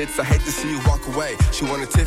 Exits, I hate to see you walk away. She wanted Tiffany's,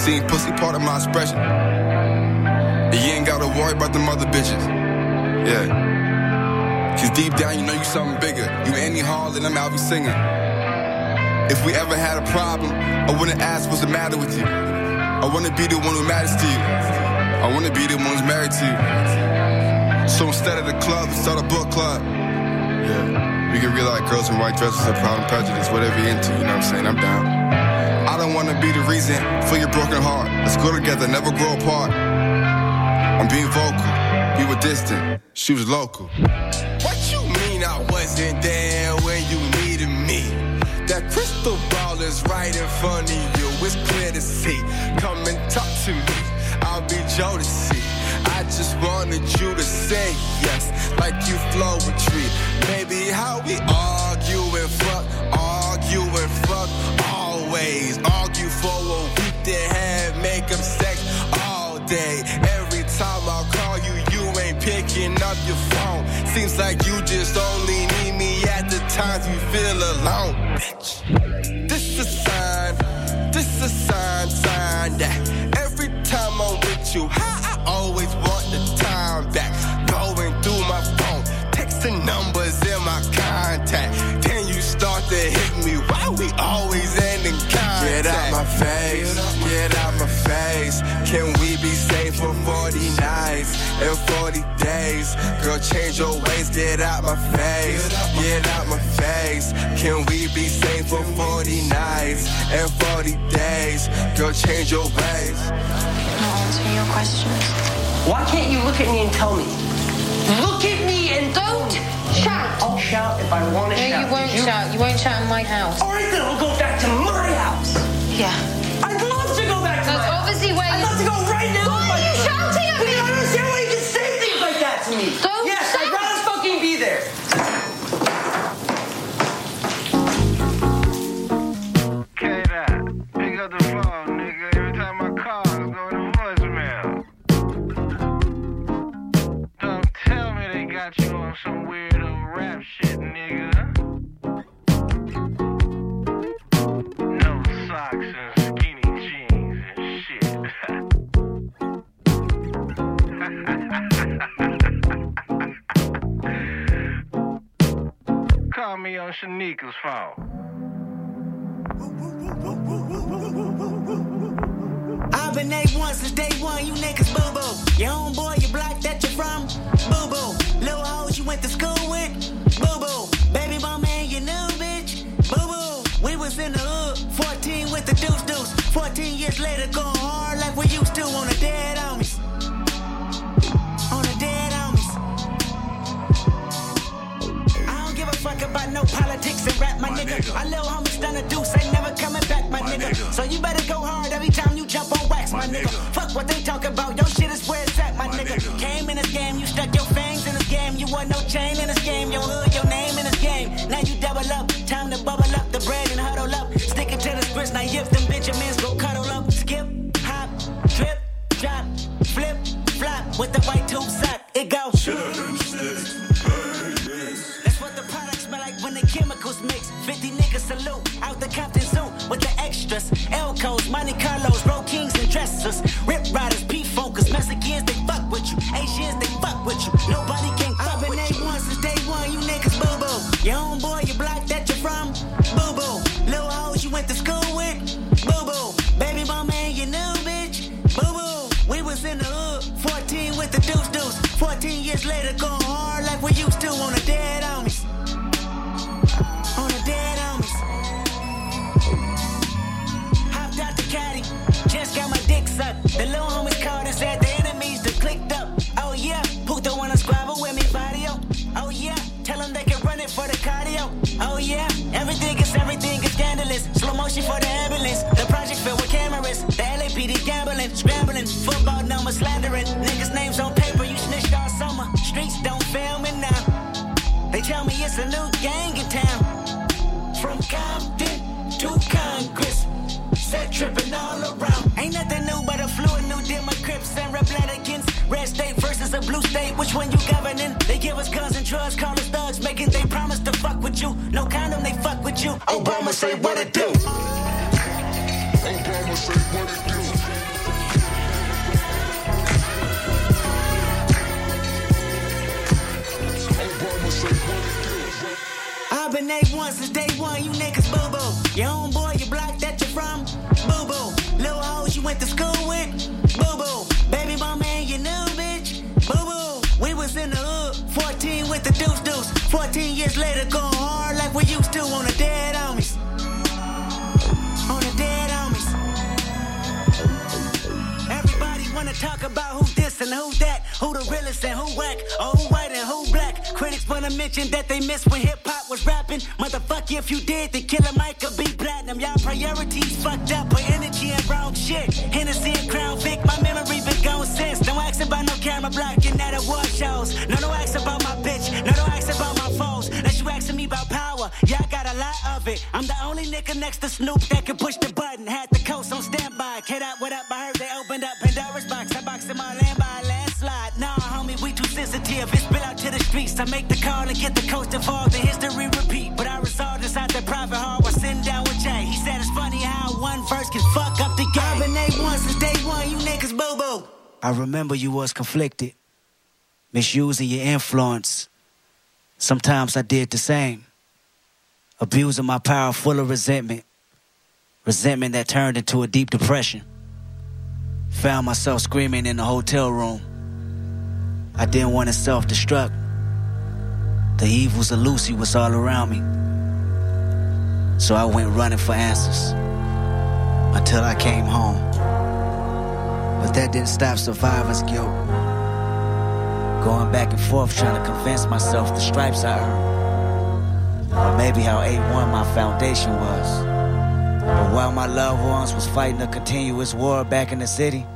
seen pussy part of my expression. And you ain't gotta worry about them other bitches. Yeah. Cause deep down you know you something bigger. You Annie Hall and I'm Alvy Singer. If we ever had a problem, I wouldn't ask what's the matter with you. I wanna be the one who matters to you. I wanna be the one who's married to you. So instead of the club, start a book club. Yeah. We can realize girls in white dresses are Proud and Prejudice, whatever you're into, you know what I'm saying? I'm down. Wanna be the reason for your broken heart. Let's grow together, never grow apart. I'm being vocal. We were distant. She was local. What you mean I wasn't there when you needed me? That crystal ball is right in front of you. It's clear to see. Come and talk to me. I'll be Jodeci. I just wanted you to say yes, like you flow a tree. Baby, how we argue and fuck, argue and fuck, always for a week. Then have make 'em sex all day. Every time I call you, you ain't picking up your phone. Seems like you just only need me at the times you feel alone. Bitch, this a sign, this a sign, sign that every time I'm with you, I always face, get out my face. Can we be safe for 40 nights and 40 days? Girl, change your ways, get out my face, get out my face. Can we be safe for 40 nights and 40 days? Girl, change your ways. Not answering your questions. Why can't you look at me and tell me? Look at me and Don't shout. I'll shout if if I want to No, shout. you won't Did shout. You won't shout in my house. All right, then I'll go back to my house. Yeah. I'd love to go back to That's my house. obviously where I'd you- love to go right now. Why are you shouting at me? you don't understand why you me on Shanika's phone. I've been A1 since day one, you niggas boo boo. Your own boy, you block that you're from, boo boo. Little hoes you went to school with, boo boo. Baby mama and your new bitch, boo boo. We was in the hood, 14 with the deuce deuce. 14 years later, going hard like we used to on the dead. On don't give a fuck about no politics and rap, my, nigga. My little homies done a deuce, ain't never coming back, my, nigga. So you better go hard every time you jump on wax, my, nigga. Fuck what they talk about, your shit is where it's at, my, nigga. Came in this game, you stuck your fangs in this game. You want no chain in this game, your hood, your name in this game. Now you double up, time to bubble up the bread and huddle up. Stick it to the grits, now if them Benjamins go cuddle up. Skip, hop, trip, drop, flip, flop with the white tube sock. It goes. 50 niggas salute out the Compton Zoo with the extras. Elcos, Monte Carlos, Bro Kings and dressers. Rip riders, P Focus, Mexicans, they fuck with you. Asians, they fuck with you. Nobody can fuck with you. I've been A1 since day one, you niggas boo boo. Your own boy, you block that you're from, boo boo. Little hoes you went to school with, boo boo. Baby mama and your new bitch, boo boo. We was in the hood, 14 with the deuce deuce. 14 years later, going slandering. Niggas' names on paper, you snitched all summer. Streets don't fail me now. They tell me it's a new gang in town. From Compton to Congress. Set tripping all around. Ain't nothing new but a fluid new Crips and Republicans. Red state versus a blue state. Which one you governing? They give us guns and drugs, call us thugs, making they promise to fuck with you. No condom, they fuck with you. Obama say what it do. A1 since day one, you niggas boo boo. Your own boy, you block that you're from, boo boo. Little hoes you went to school with, boo boo. Baby mama and your new bitch, boo boo. We was in the hood, 14 with the deuce deuce. 14 years later, going hard like we used to on the dead homies. On the dead homies. Everybody wanna talk about who this and who that, who the realest and who whack, or Wanna mention that they missed when hip hop was rapping. Motherfucker, if you did, then Killer Mike could be platinum. Y'all priorities fucked up, put energy and wrong shit. Hennessy and Crown Vic, my memory been gone since. Don't ask about no camera blocking at award shows. No, don't ask about my bitch. No, don't ask about my foes. Unless you asking me about power, yeah, I got a lot of it. I'm the only nigga next to Snoop that can push the button. Had the coast on standby. Kid out, what up? I make the call and get the coast involved. The history repeat. But I resolved inside the private heart while sitting down with Jay. He said it's funny how one verse can fuck up the game. I've been A1 since day one. You niggas boo boo. I remember you was conflicted, misusing your influence. Sometimes I did the same, abusing my power full of resentment, resentment that turned into a deep depression. Found myself screaming in the hotel room. I didn't want to self destruct. The evils of Lucy was all around me. So I went running for answers until I came home. But that didn't stop survivor's guilt. Going back and forth trying to convince myself the stripes I earned or maybe how A1 my foundation was. But while my loved ones was fighting a continuous war back in the city,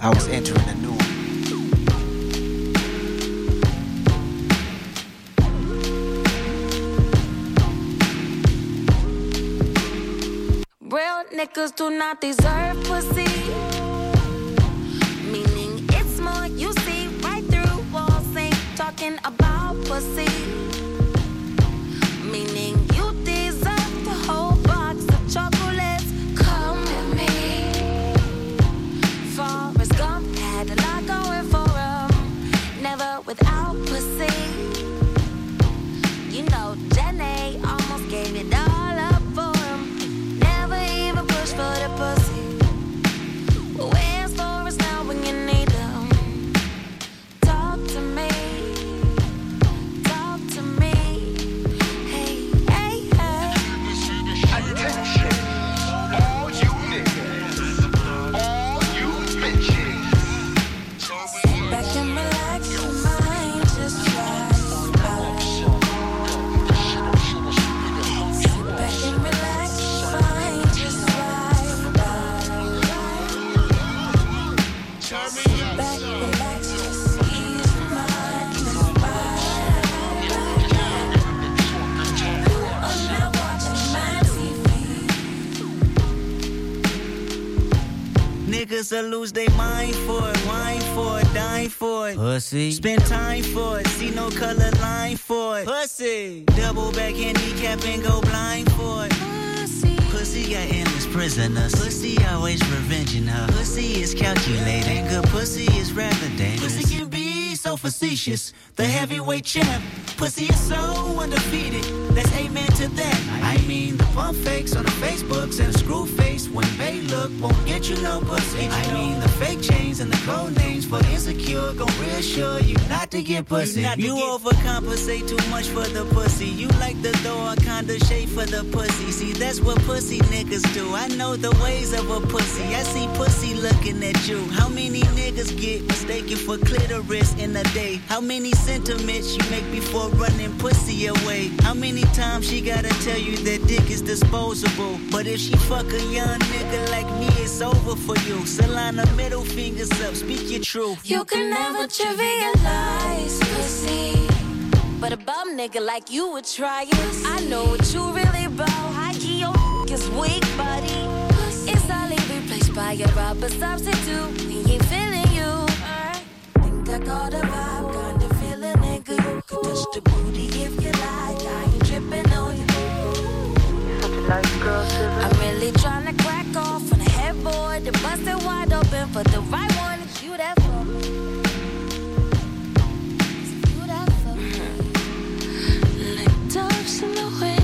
I was entering a new one. Niggas do not deserve pussy. Niggas will lose their mind for it, wine for it, dine for it. Pussy. Spend time for it, see no color line for it. Pussy. Double back handicap and go blind for it. Pussy. Pussy got endless prisoners. Pussy always revenging her. Pussy is calculating. Good pussy is rather dangerous. Pussy can be so facetious. The heavyweight champ. Pussy is so undefeated. Let's amen to that. I mean, the pump fakes on the Facebooks and the screw face when they look won't get you no pussy. I mean, the fake chains and the code names for insecure gon' reassure you not to get pussy. You overcompensate too much for the pussy. You like the a kinda shade for the pussy. See, that's what pussy niggas do. I know the ways of a pussy. I see pussy looking at you. How many niggas get mistaken for clitoris in a day? How many sentiments you make before running pussy away? How many times she gotta tell you that dick is disposable? But if she fuck a young nigga like me, it's over for you. Solana middle fingers up, speak your truth. You can never trivialize pussy. But a bum nigga like you would try it. I know what you really about. High key, your is weak, buddy. It's only replaced by a rubber substitute. We ain't feeling you. Think I got a vibe, kinda feeling nigga. You touch the booty if you like. I'm really trying to crack off on the headboard and bust it wide open for the right one. It's you that for me. It's you that for me. Like doves in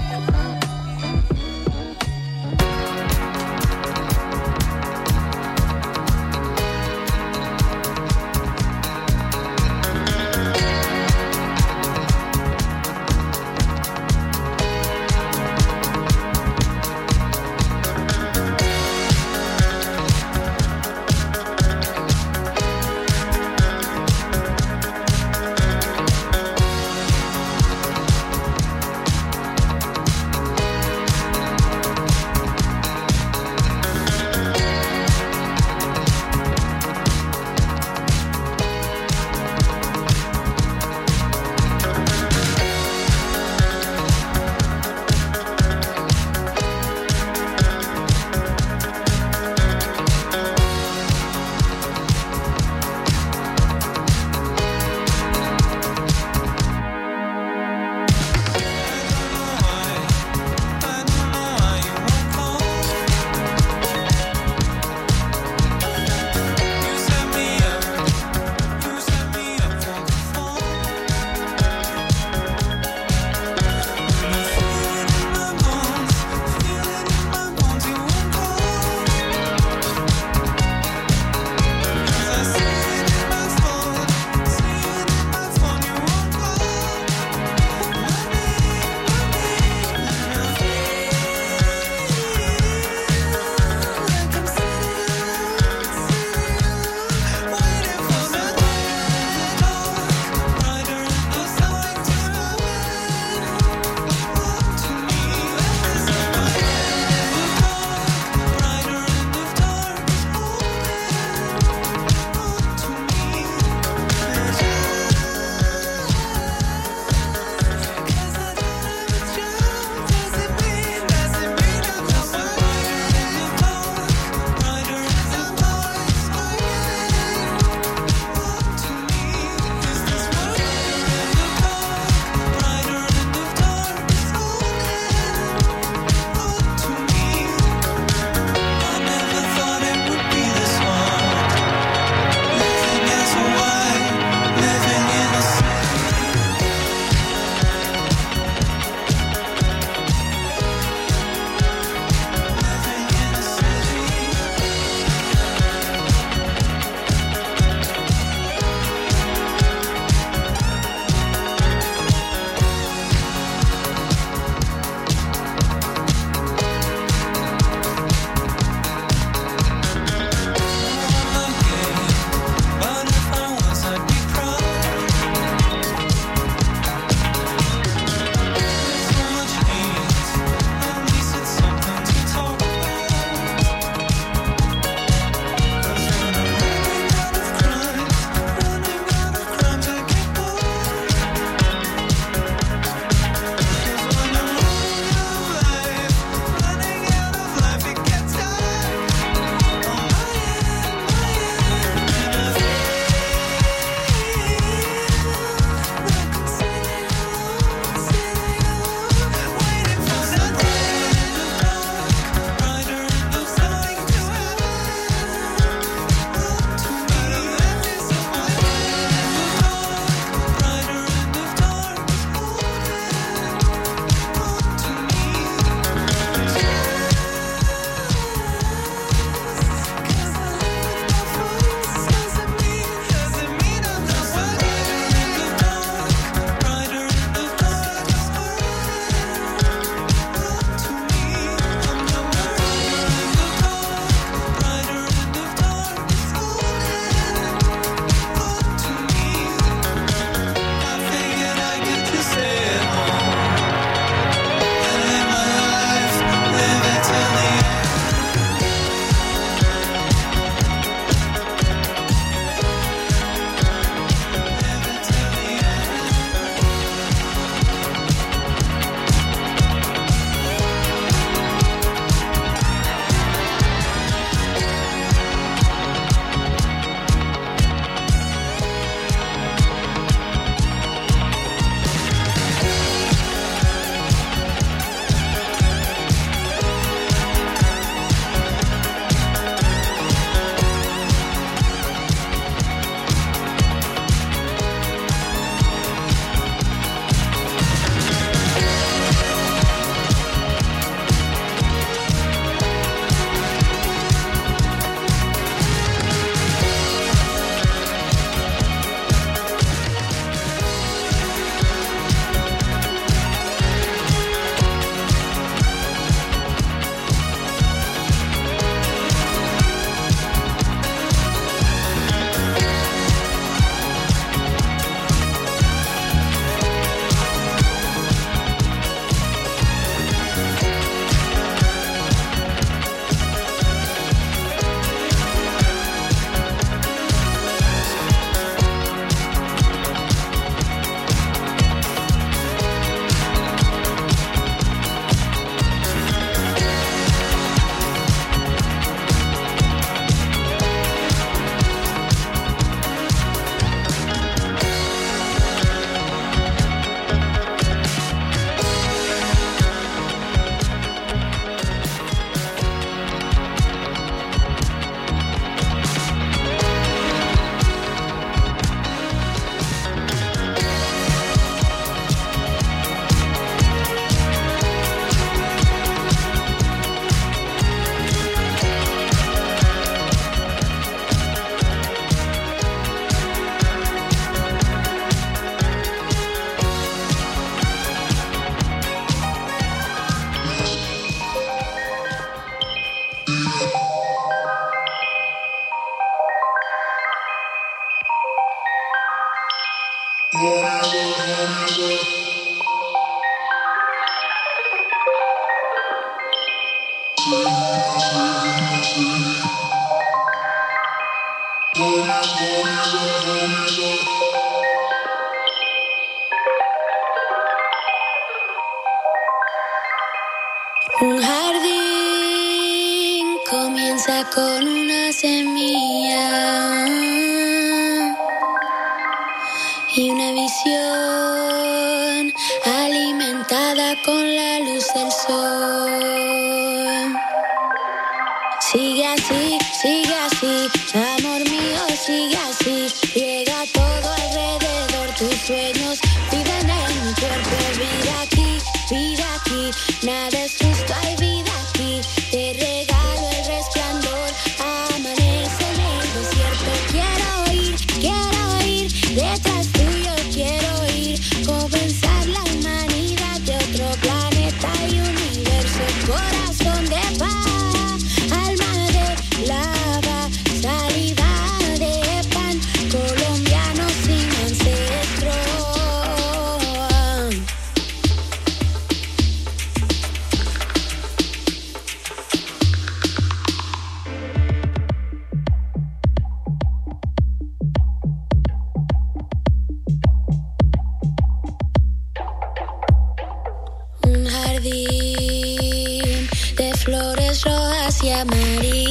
de flores rojas y amarillas.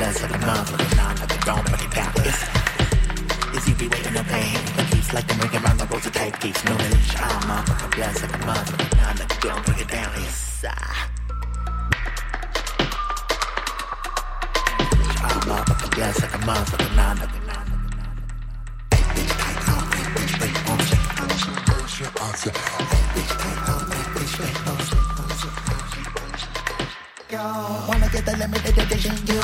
does like a mom, like a like a dog, like a Is It's, it's you be waiting no pain. But he's like the ring around the rosy type keeps no relish. I'm mom, a bless, like a mom, like a like a dog, like a down. It's, uh, I'm bless, like a mom, like a like a non. Yo, wanna get the limited edition, you.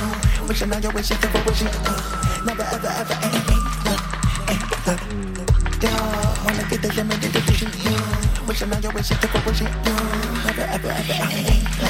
Wishing on your wishes to fruition, uh, Never ever ever ain't, uh, ain't, uh. Yo, wanna get the limited edition, you. Wishing on your wishes to fruition, you Never ever ever ain't, ain't,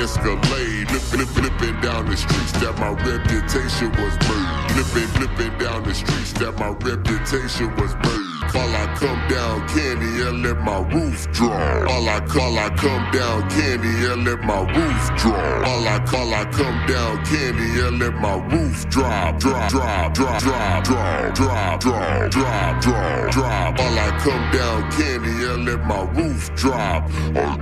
Escalade. Flipping, flipping down the streets that my reputation was made. Flipping, flipping down the streets that my reputation was made. While I come down candy and let my roof drop. I call, I come down candy and let my roof drop. All I call, I come down candy and let my roof drop. Drop, drop, drop, drop, drop, drop, drop, drop, drop, drop. All I come down candy and let my roof drop.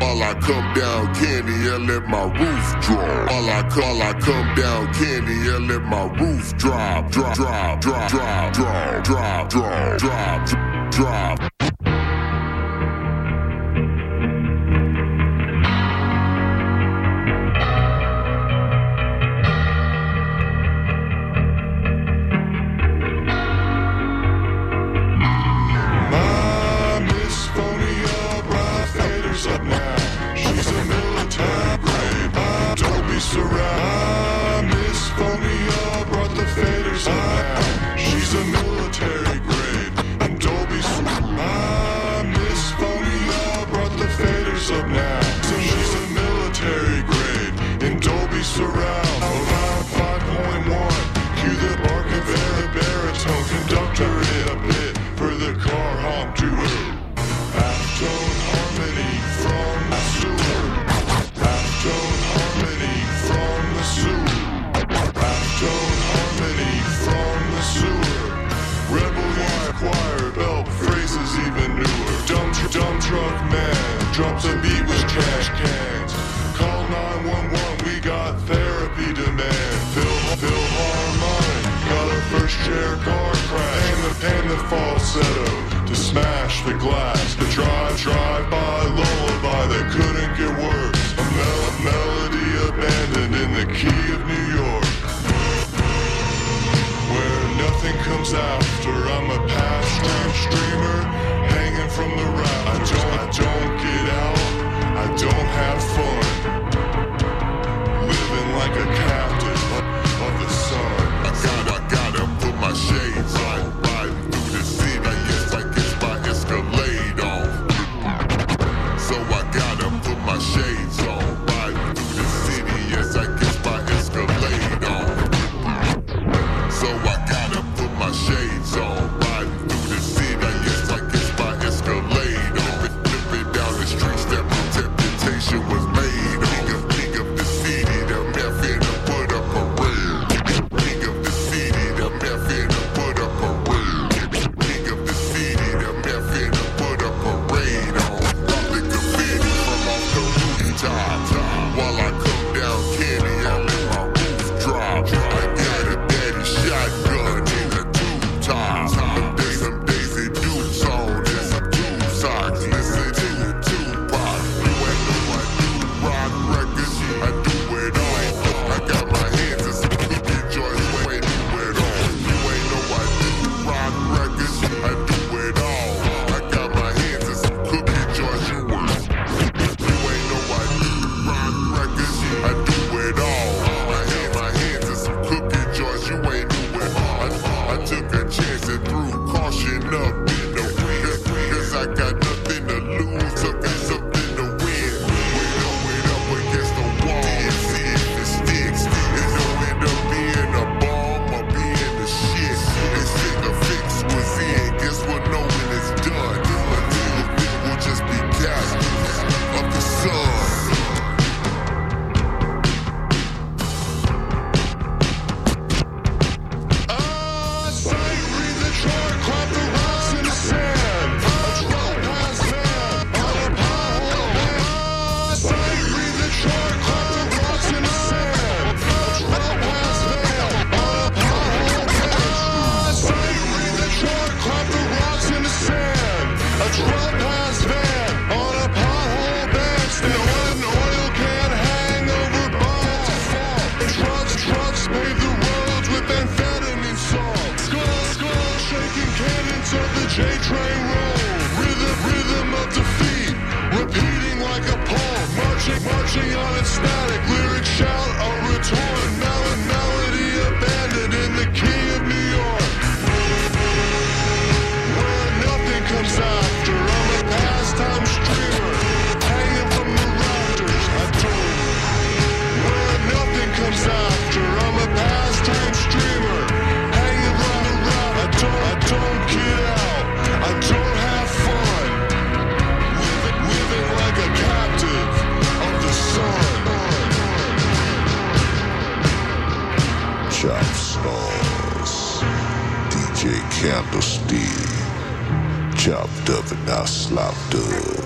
All I come down candy and let my roof drop. All I call, I come down candy and let my roof. Drop, drop, drop, drop, drop, drop, drop, drop, drop. Christ. Chopped up and now